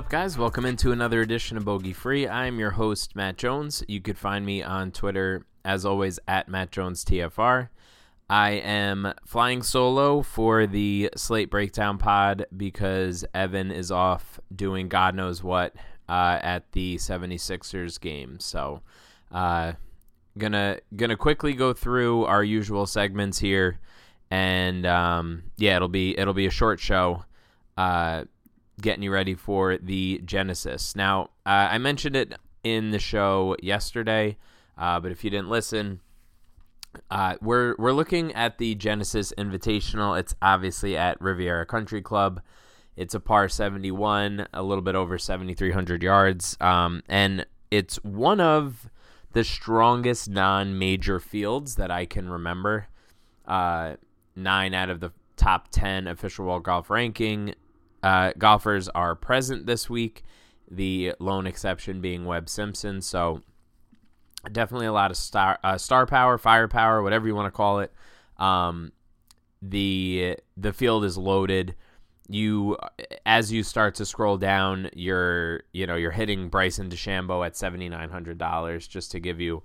Up, guys? Welcome into another edition of Bogey Free. I'm your host, Matt Jones. You could find me on Twitter, as always, at Matt Jones TFR. I am flying solo for the Slate Breakdown pod because Evan is off doing God knows what uh, at the 76ers game. So, uh, gonna gonna quickly go through our usual segments here, and um, yeah, it'll be it'll be a short show. Uh, getting you ready for the Genesis. Now, uh, I mentioned it in the show yesterday, uh, but if you didn't listen, uh, we're we're looking at the Genesis Invitational. It's obviously at Riviera Country Club. It's a par 71, a little bit over 7,300 yards, um, and it's one of the strongest non-major fields that I can remember. Uh, nine out of the top 10 official world golf ranking uh, golfers are present this week. The lone exception being Webb Simpson. So definitely a lot of star uh, star power, firepower, whatever you want to call it. Um, the the field is loaded. You as you start to scroll down, you're you know you're hitting Bryson DeChambeau at seventy nine hundred dollars just to give you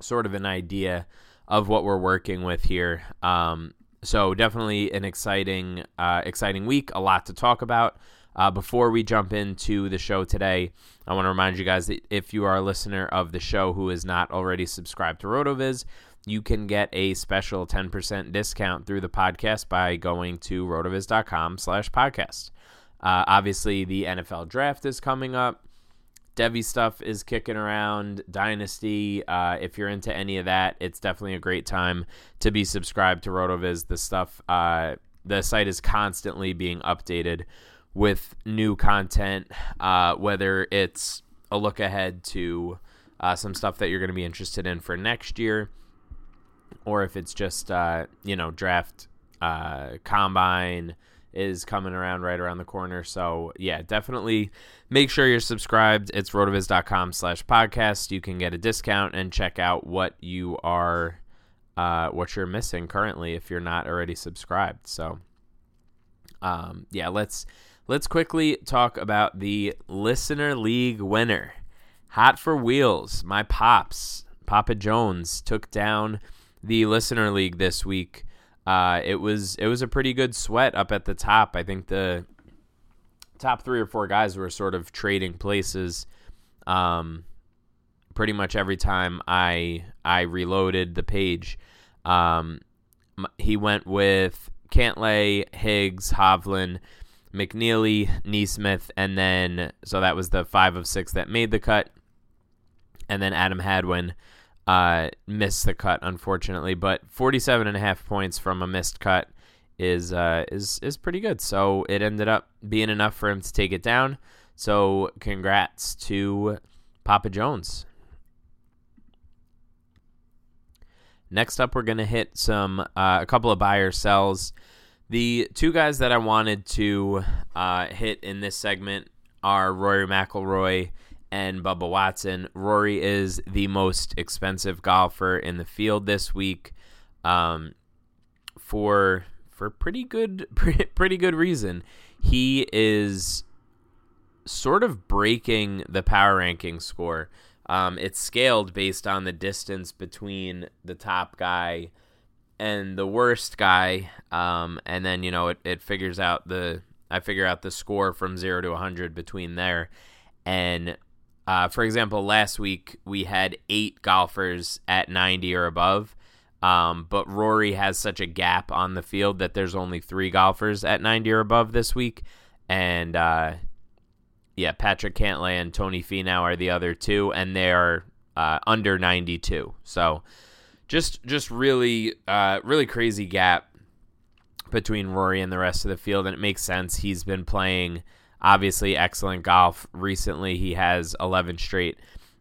sort of an idea of what we're working with here. Um, so definitely an exciting, uh, exciting week. A lot to talk about. Uh, before we jump into the show today, I want to remind you guys that if you are a listener of the show who is not already subscribed to RotoViz, you can get a special 10% discount through the podcast by going to rotoviz.com slash podcast. Uh, obviously, the NFL draft is coming up. Devy stuff is kicking around. Dynasty. Uh, if you're into any of that, it's definitely a great time to be subscribed to RotoViz. The stuff, uh, the site is constantly being updated with new content, uh, whether it's a look ahead to uh, some stuff that you're going to be interested in for next year, or if it's just, uh, you know, draft uh, combine is coming around right around the corner. So yeah, definitely make sure you're subscribed. It's rotoviz.com slash podcast. You can get a discount and check out what you are uh, what you're missing currently if you're not already subscribed. So um, yeah, let's let's quickly talk about the listener league winner. Hot for wheels, my pops, Papa Jones took down the listener league this week uh, it was it was a pretty good sweat up at the top. I think the top three or four guys were sort of trading places. Um, pretty much every time I I reloaded the page, um, he went with Cantlay, Higgs, Hovland, McNealy, NeSmith, and then so that was the five of six that made the cut, and then Adam Hadwin uh, missed the cut, unfortunately. But 47 and a half points from a missed cut is uh, is is pretty good. So it ended up being enough for him to take it down. So congrats to Papa Jones. Next up, we're gonna hit some uh, a couple of buyer sells. The two guys that I wanted to uh, hit in this segment are Rory McIlroy and Bubba Watson. Rory is the most expensive golfer in the field this week, um, for for pretty good pretty good reason. He is sort of breaking the power ranking score. Um, it's scaled based on the distance between the top guy and the worst guy, um, and then you know it, it figures out the I figure out the score from zero to 100 between there, and uh, for example, last week we had eight golfers at 90 or above, um, but Rory has such a gap on the field that there's only three golfers at 90 or above this week. And uh, yeah, Patrick Cantlay and Tony Finau are the other two, and they are uh, under 92. So just just really uh, really crazy gap between Rory and the rest of the field, and it makes sense. He's been playing Obviously, excellent golf. Recently, he has 11 straight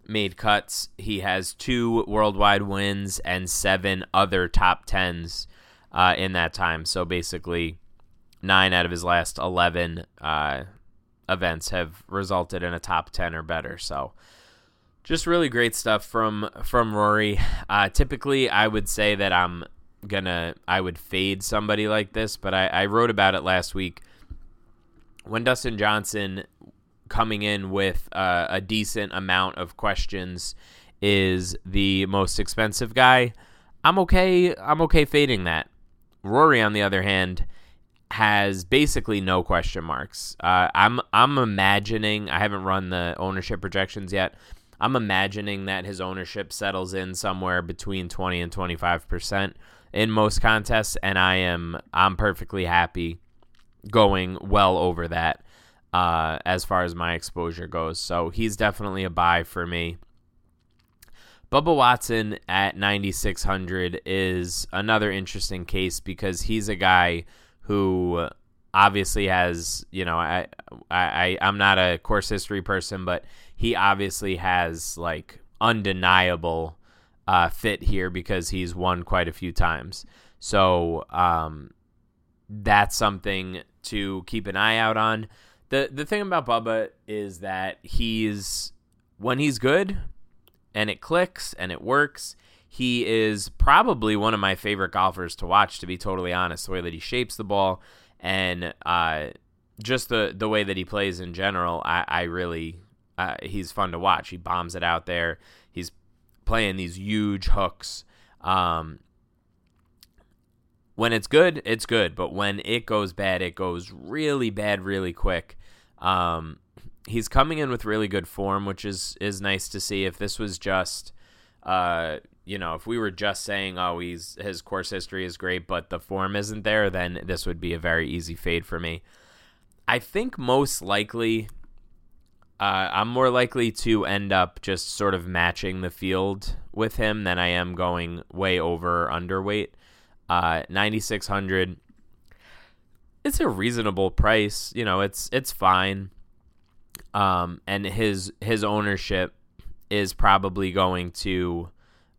made cuts. He has two worldwide wins and seven other top tens uh, in that time. So basically, nine out of his last 11 uh, events have resulted in a top 10 or better. So just really great stuff from from Rory. Uh, typically, I would say that I'm gonna I would fade somebody like this, but I, I wrote about it last week when Dustin Johnson coming in with uh, a decent amount of questions is the most expensive guy, I'm okay. I'm okay fading that. Rory, on the other hand, has basically no question marks. Uh, I'm I'm imagining. I haven't run the ownership projections yet. I'm imagining that his ownership settles in somewhere between 20 and 25 percent in most contests, and I am I'm perfectly happy going well over that uh, as far as my exposure goes. So he's definitely a buy for me. Bubba Watson at 9600 is another interesting case because he's a guy who obviously has, you know, I I I'm not a course history person, but he obviously has like undeniable uh, fit here because he's won quite a few times. So um, that's something to keep an eye out on. the The thing about Bubba is that he's when he's good and it clicks and it works. He is probably one of my favorite golfers to watch, to be totally honest. The way that he shapes the ball and uh, just the the way that he plays in general, I, I really uh, he's fun to watch. He bombs it out there. He's playing these huge hooks. Um, when it's good, it's good, but when it goes bad, it goes really bad, really quick. Um, he's coming in with really good form, which is is nice to see. If this was just, uh, you know, if we were just saying, oh, he's his course history is great, but the form isn't there, then this would be a very easy fade for me. I think most likely uh, I'm more likely to end up just sort of matching the field with him than I am going way over underweight. Uh, 9600 it's a reasonable price you know it's it's fine um, and his his ownership is probably going to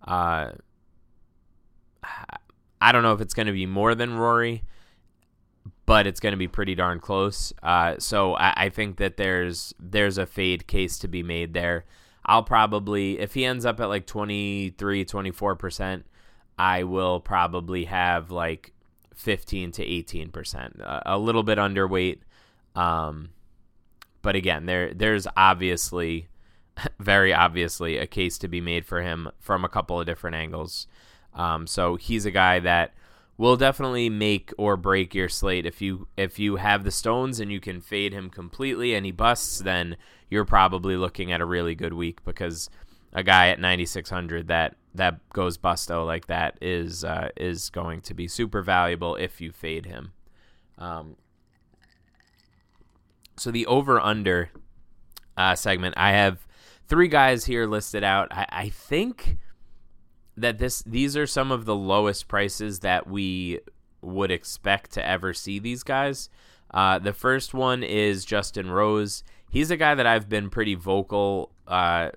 uh, I don't know if it's going to be more than Rory but it's going to be pretty darn close. Uh, so I, I, think that there's there's a fade case to be made there. I'll probably if he ends up at like 23, 24 percent, I will probably have like 15 to 18 percent, uh, a little bit underweight. Um, but again, there there's obviously, very obviously, a case to be made for him from a couple of different angles. Um, so he's a guy that will definitely make or break your slate. If you if you have the stones and you can fade him completely and he busts, then you're probably looking at a really good week because a guy at 9600 that that goes busto like that is uh, is going to be super valuable if you fade him. Um, so the over under uh, segment, I have three guys here listed out. I, I think that this these are some of the lowest prices that we would expect to ever see these guys. Uh, the first one is Justin Rose. He's a guy that I've been pretty vocal uh,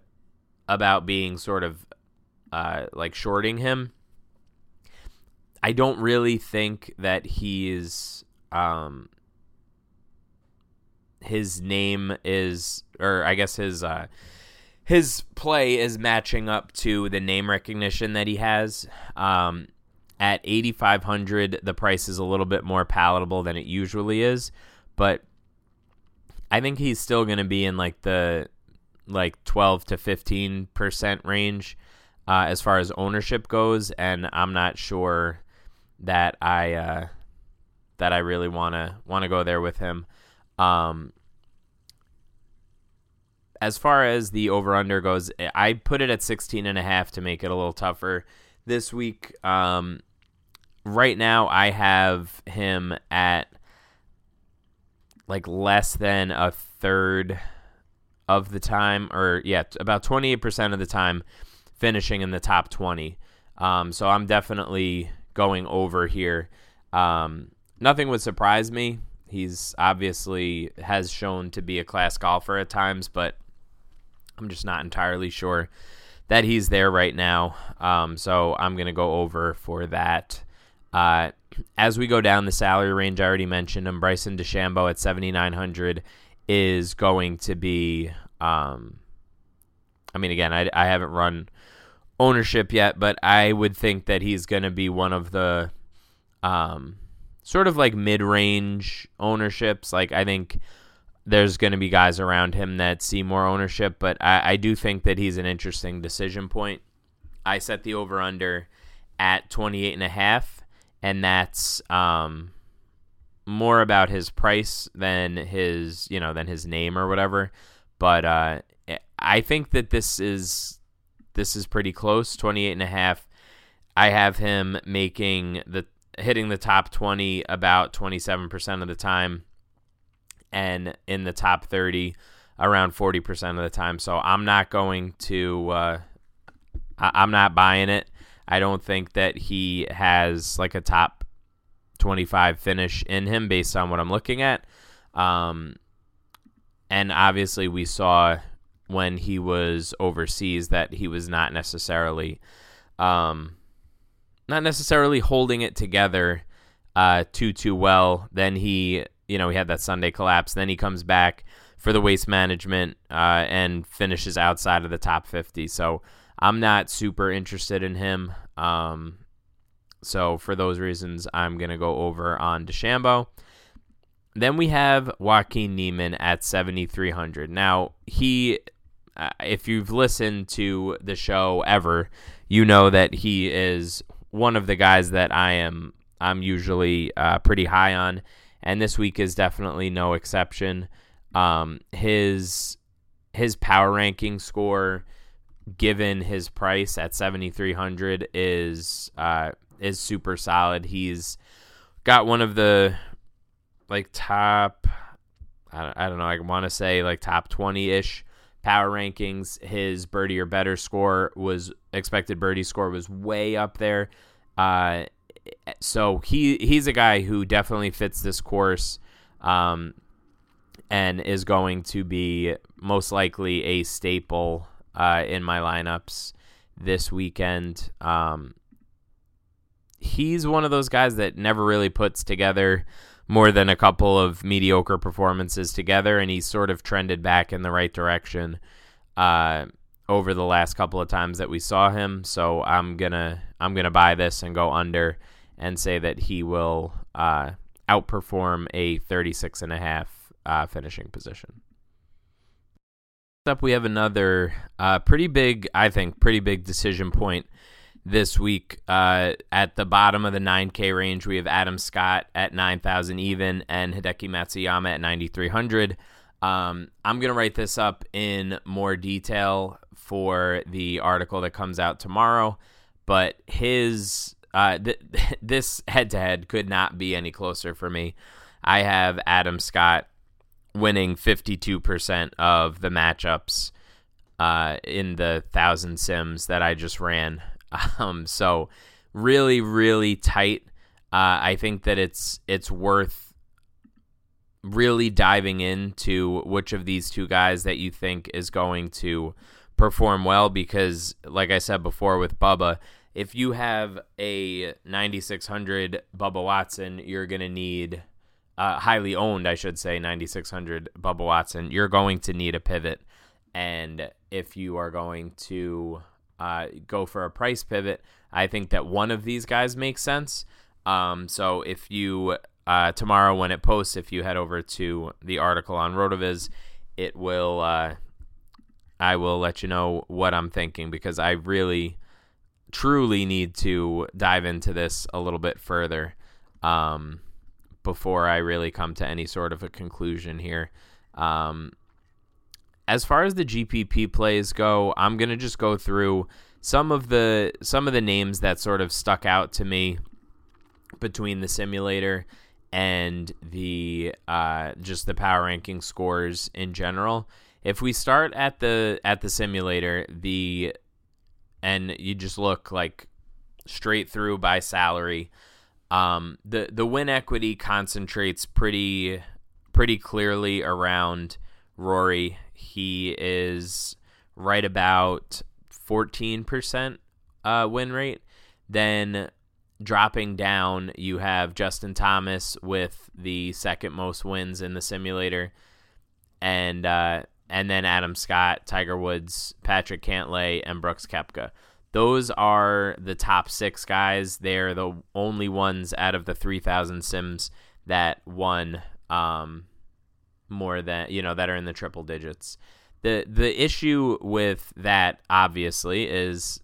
about being sort of uh, like shorting him. I don't really think that he's um, his name is, or I guess his uh, his play is matching up to the name recognition that he has. Um, at 8500 the price is a little bit more palatable than it usually is, but I think he's still going to be in like the like 12 to 15% range uh, as far as ownership goes and I'm not sure that I uh, that I really want to go there with him. Um, as far as the over under goes, I put it at 16 and a half to make it a little tougher this week. Um, right now, I have him at like less than a third of the time, or yeah, about 28% of the time finishing in the top 20. Um, so I'm definitely going over here. Um, nothing would surprise me. He's obviously has shown to be a class golfer at times, but I'm just not entirely sure that he's there right now. Um, so I'm going to go over for that. Uh, as we go down the salary range, I already mentioned him. Bryson DeChambeau at 7,900 is going to be. Um, I mean, again, I, I haven't run ownership yet, but I would think that he's going to be one of the um, sort of like mid-range ownerships. Like I think there's going to be guys around him that see more ownership, but I, I do think that he's an interesting decision point. I set the over under at 28 and a half, and that's um, more about his price than his, you know, than his name or whatever. But uh, I think that this is this is pretty close, 28 and a half. I have him making the hitting the top 20 about 27% of the time and in the top 30 around 40% of the time. So I'm not going to uh, I- am not buying it. I don't think that he has like a top 25 finish in him based on what I'm looking at. Um, and obviously, we saw when he was overseas that he was not necessarily, um, not necessarily holding it together uh, too too well. Then he, you know, he had that Sunday collapse. Then he comes back for the waste management uh, and finishes outside of the top 50. So I'm not super interested in him. Um, so for those reasons, I'm to go over on DeChambeau. Then we have Joaquin Niemann at 7,300. Now, he, uh, if you've listened to the show ever, you know that he is one of the guys that I am I'm usually uh, pretty high on, and this week is definitely no exception. Um, his his power ranking score given his price at 7300 is uh, is super solid. He's got one of the like top I, I don't know, I want to say like top 20-ish power rankings. His birdie or better score was expected birdie score was way up there. Uh, so he he's a guy who definitely fits this course. Um, and is going to be most likely a staple uh, in my lineups this weekend. Um, he's one of those guys that never really puts together more than a couple of mediocre performances together, and he's sort of trended back in the right direction uh, over the last couple of times that we saw him. So I'm gonna I'm gonna buy this and go under and say that he will uh, outperform a 36 and a half uh, finishing position Next up, we have another uh, pretty big, I think, pretty big decision point this week. Uh, at the bottom of the 9K range, we have Adam Scott at 9,000 even and Hideki Matsuyama at 9,300. Um, I'm going to write this up in more detail for the article that comes out tomorrow, but his uh, th- this head to head could not be any closer for me. I have Adam Scott winning 52% of the matchups uh, in the thousand sims that I just ran. Um, so really, really tight. Uh, I think that it's it's worth really diving into which of these two guys that you think is going to perform well because, like I said before with Bubba, if you have a 9600 Bubba Watson, you're going to need uh, highly owned, I should say, 9600 Bubba Watson, you're going to need a pivot. And if you are going to uh, go for a price pivot, I think that one of these guys makes sense. Um, so if you, uh, tomorrow when it posts, if you head over to the article on Rotoviz, it will, uh, I will let you know what I'm thinking because I really, truly need to dive into this a little bit further. Um, before I really come to any sort of a conclusion here. Um, as far as the GPP plays go, I'm gonna just go through some of the some of the names that sort of stuck out to me between the simulator and the uh, just the power ranking scores in general. If we start at the at the simulator, the and you just look like straight through by salary. Um, the the win equity concentrates pretty pretty clearly around Rory. He is right about 14% uh, win rate. Then dropping down, you have Justin Thomas with the second most wins in the simulator, and uh, and then Adam Scott, Tiger Woods, Patrick Cantlay, and Brooks Koepka. those are the top six guys. They're the only ones out of the 3,000 sims that won um, more than you know that are in the triple digits. the The issue with that obviously is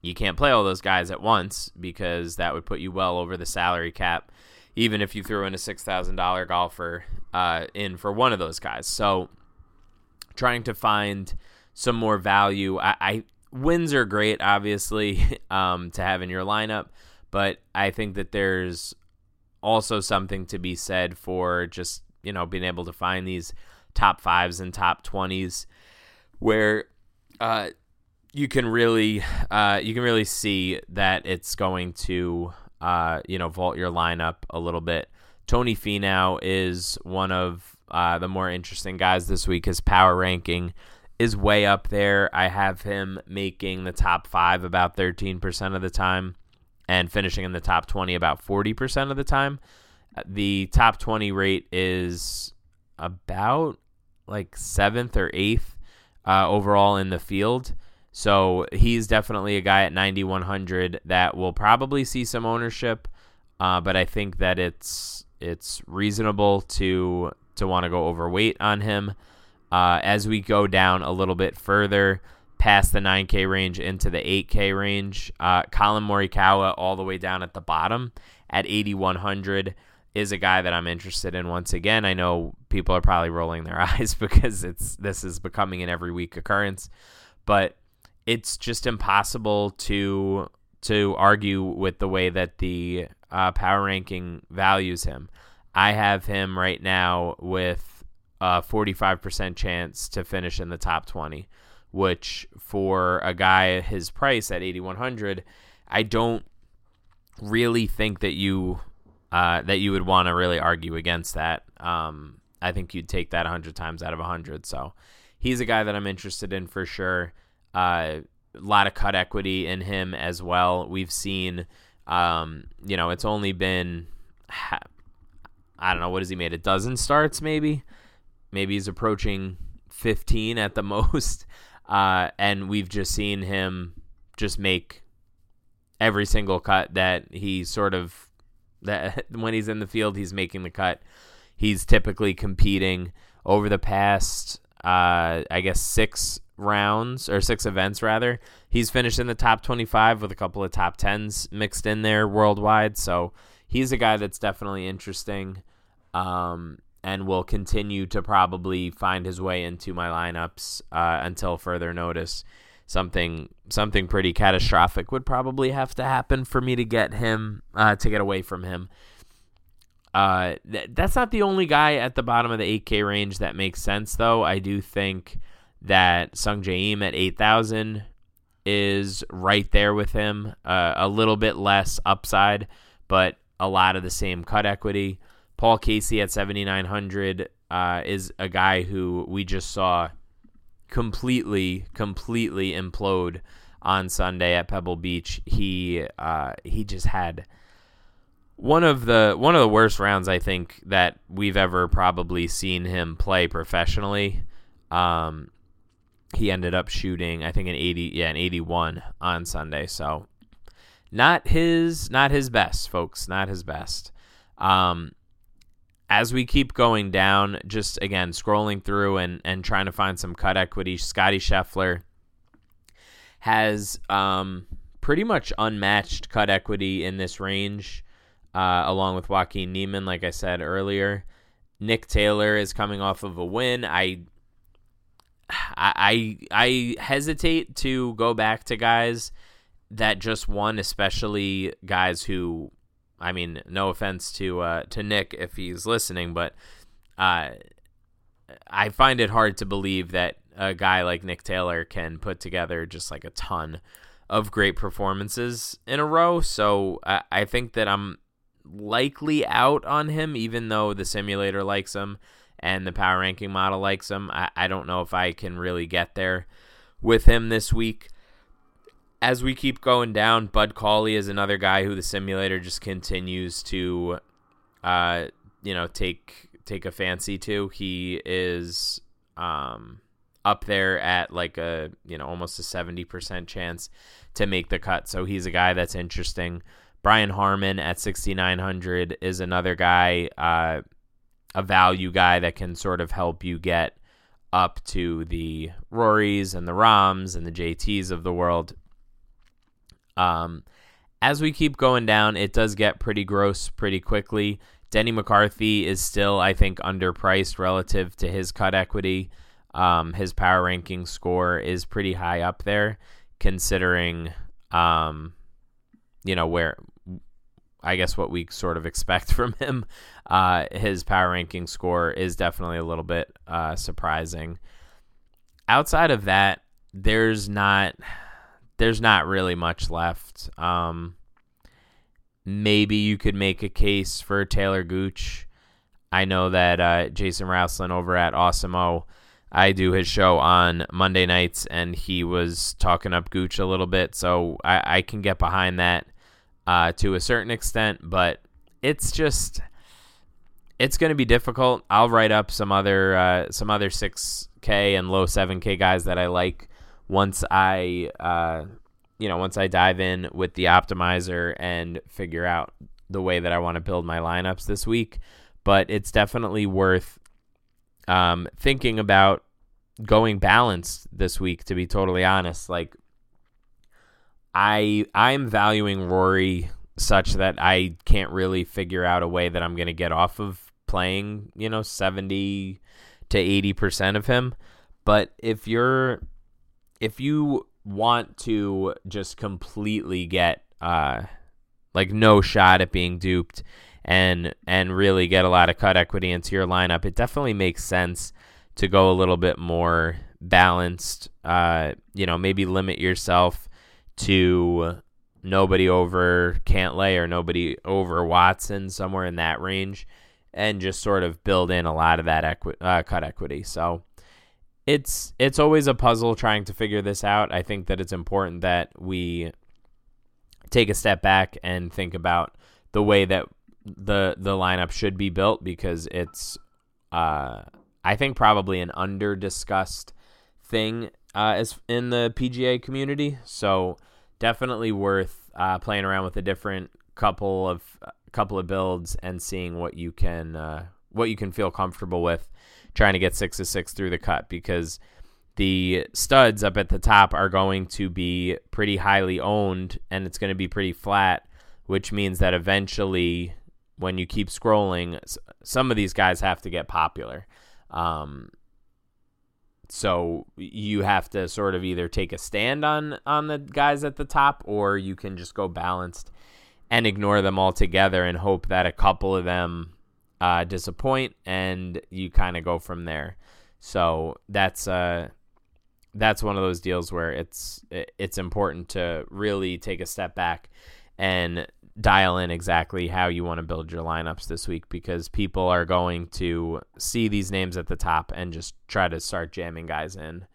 you can't play all those guys at once because that would put you well over the salary cap, even if you threw in a six thousand dollar golfer uh, in for one of those guys. So trying to find some more value. I, I wins are great, obviously, um, to have in your lineup, but I think that there's also something to be said for just you know being able to find these top fives and top twenties where uh, you can really uh, you can really see that it's going to uh, you know vault your lineup a little bit. Tony Finau is one of uh, the more interesting guys this week. His power ranking is way up there. I have him making the top five about 13% of the time and finishing in the top 20 about 40% of the time. The top 20 rate is about like seventh or eighth uh, overall in the field. So he's definitely a guy at 9100 that will probably see some ownership, uh, but I think that it's it's reasonable to to want to go overweight on him. Uh, as we go down a little bit further past the 9K range into the 8K range, uh, Collin Morikawa all the way down at the bottom at 8100 is a guy that I'm interested in once again. I know people are probably rolling their eyes because it's this is becoming an every week occurrence, but it's just impossible to to argue with the way that the uh, power ranking values him. I have him right now with a 45% chance to finish in the top 20, which for a guy his price at 8100, I don't really think that you uh, that you would want to really argue against that. Um, I think you'd take that 100 times out of 100. So he's a guy that I'm interested in for sure. Uh, a lot of cut equity in him as well. We've seen, um, you know, it's only been, I don't know, what has he made? A dozen starts, maybe? Maybe he's approaching 15 at the most. Uh, and we've just seen him just make every single cut that he sort of that when he's in the field he's making the cut he's typically competing over the past uh, I guess six rounds or six events rather. He's finished in the top 25 with a couple of top 10s mixed in there worldwide. So he's a guy that's definitely interesting um, and will continue to probably find his way into my lineups uh, until further notice. Something something pretty catastrophic would probably have to happen for me to get him uh, to get away from him. Uh, th- that's not the only guy at the bottom of the 8K range that makes sense, though. I do think that Sungjae Im at 8,000 is right there with him. Uh, a little bit less upside, but a lot of the same cut equity. Paul Casey at 7,900 uh, is a guy who we just saw completely, completely implode on Sunday at Pebble Beach. He uh, he just had one of the one of the worst rounds I think that we've ever probably seen him play professionally. Um, he ended up shooting I think an 80 yeah an 81 on Sunday so not his not his best folks not his best um as we keep going down just again scrolling through and and trying to find some cut equity Scotty Scheffler has um pretty much unmatched cut equity in this range uh, along with Joaquin Niemann like I said earlier. Nick Taylor is coming off of a win. I I, I hesitate to go back to guys that just won, especially guys who, I mean, no offense to uh, to Nick if he's listening, but uh, I find it hard to believe that a guy like Nick Taylor can put together just like a ton of great performances in a row. So I, I think that I'm likely out on him, even though the simulator likes him and the power ranking model likes him. I, I don't know if I can really get there with him this week. As we keep going down, Bud Cauley is another guy who the simulator just continues to, uh, you know, take take a fancy to. He is um, up there at like a you know almost a 70% chance to make the cut. So he's a guy that's interesting. Brian Harman at 6900 is another guy, uh, a value guy that can sort of help you get up to the Rorys and the Rahms and the JTs of the world. Um, as we keep going down, it does get pretty gross pretty quickly. Denny McCarthy is still, I think, underpriced relative to his cut equity. Um, his power ranking score is pretty high up there, considering, um, you know, where I guess what we sort of expect from him. Uh, his power ranking score is definitely a little bit uh, surprising. Outside of that, there's not there's not really much left. Um, maybe you could make a case for Taylor Gooch. I know that uh, Jason Rouslin over at Awesemo, I do his show on Monday nights, and he was talking up Gooch a little bit, so I, I can get behind that uh, to a certain extent, but it's just it's going to be difficult. I'll write up some other uh, some other six K and low seven K guys that I like once I uh, you know once I dive in with the optimizer and figure out the way that I want to build my lineups this week. But it's definitely worth um, thinking about going balanced this week. To be totally honest, like I I'm valuing Rory such that I can't really figure out a way that I'm going to get off of playing, you know, 70 to 80% of him. But if you're if you want to just completely get uh like no shot at being duped and and really get a lot of cut equity into your lineup, it definitely makes sense to go a little bit more balanced. Uh, you know, maybe limit yourself to nobody over Cantlay or nobody over Watson, somewhere in that range, and just sort of build in a lot of that equi- uh, cut equity. So it's it's always a puzzle trying to figure this out. I think that it's important that we take a step back and think about the way that the the lineup should be built because it's uh, I think probably an under discussed thing uh, as in the PGA community. So definitely worth uh, playing around with a different couple of couple of builds and seeing what you can uh, what you can feel comfortable with trying to get six to six through the cut because the studs up at the top are going to be pretty highly owned and it's going to be pretty flat, which means that eventually when you keep scrolling, some of these guys have to get popular. Um, so you have to sort of either take a stand on on the guys at the top or you can just go balanced and ignore them altogether and hope that a couple of them uh, disappoint and you kind of go from there so that's uh that's one of those deals where it's it's important to really take a step back and dial in exactly how you want to build your lineups this week because people are going to see these names at the top and just try to start jamming guys in,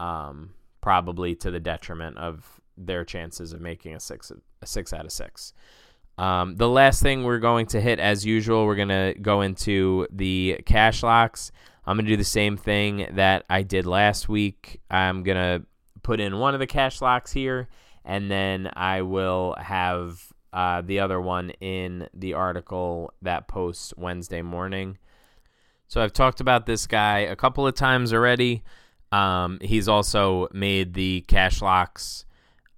um, probably to the detriment of their chances of making a six a six out of six. Um, the last thing we're going to hit, as usual, we're gonna go into the cash locks. I'm gonna do the same thing that I did last week. I'm gonna put in one of the cash locks here, and then I will have uh, the other one in the article that posts Wednesday morning. So I've talked about this guy a couple of times already. Um, he's also made the cash locks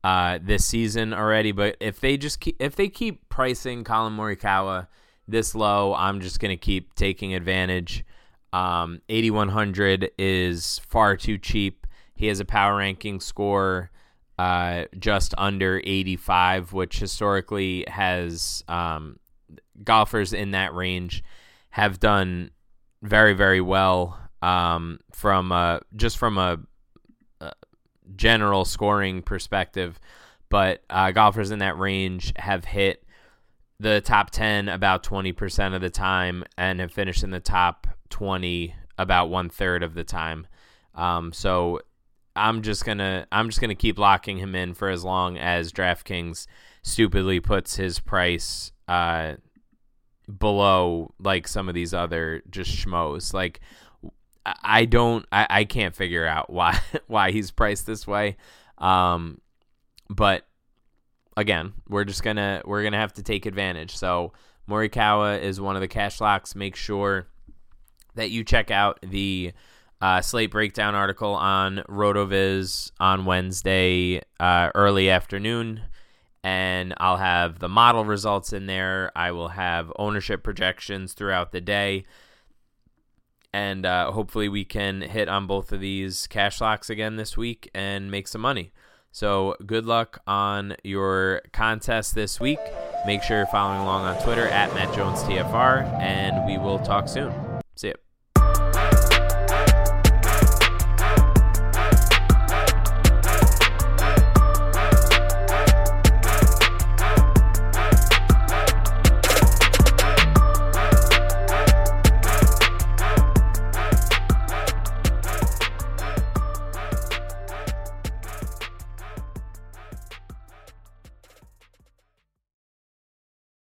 uh, this season already. But if they just keep, if they keep pricing Collin Morikawa this low, I'm just gonna keep taking advantage. Um, 8100 is far too cheap. He has a power ranking score uh, just under 85, which historically has um, golfers in that range have done very, very well um, from a, just from a, a, general scoring perspective. But uh, golfers in that range have hit the top 10 about 20% of the time and have finished in the top 20 about one third of the time. Um, so I'm just gonna I'm just gonna keep locking him in for as long as DraftKings stupidly puts his price uh, below like some of these other just schmoes. Like I don't I, I can't figure out why why he's priced this way. Um, but again, we're just gonna we're gonna have to take advantage. So Morikawa is one of the cash locks. Make sure that you check out the uh, slate breakdown article on Rotoviz on Wednesday uh, early afternoon, and I'll have the model results in there. I will have ownership projections throughout the day, and uh, hopefully we can hit on both of these cash locks again this week and make some money. So good luck on your contest this week. Make sure you're following along on Twitter at Matt Jones TFR, and we will talk soon.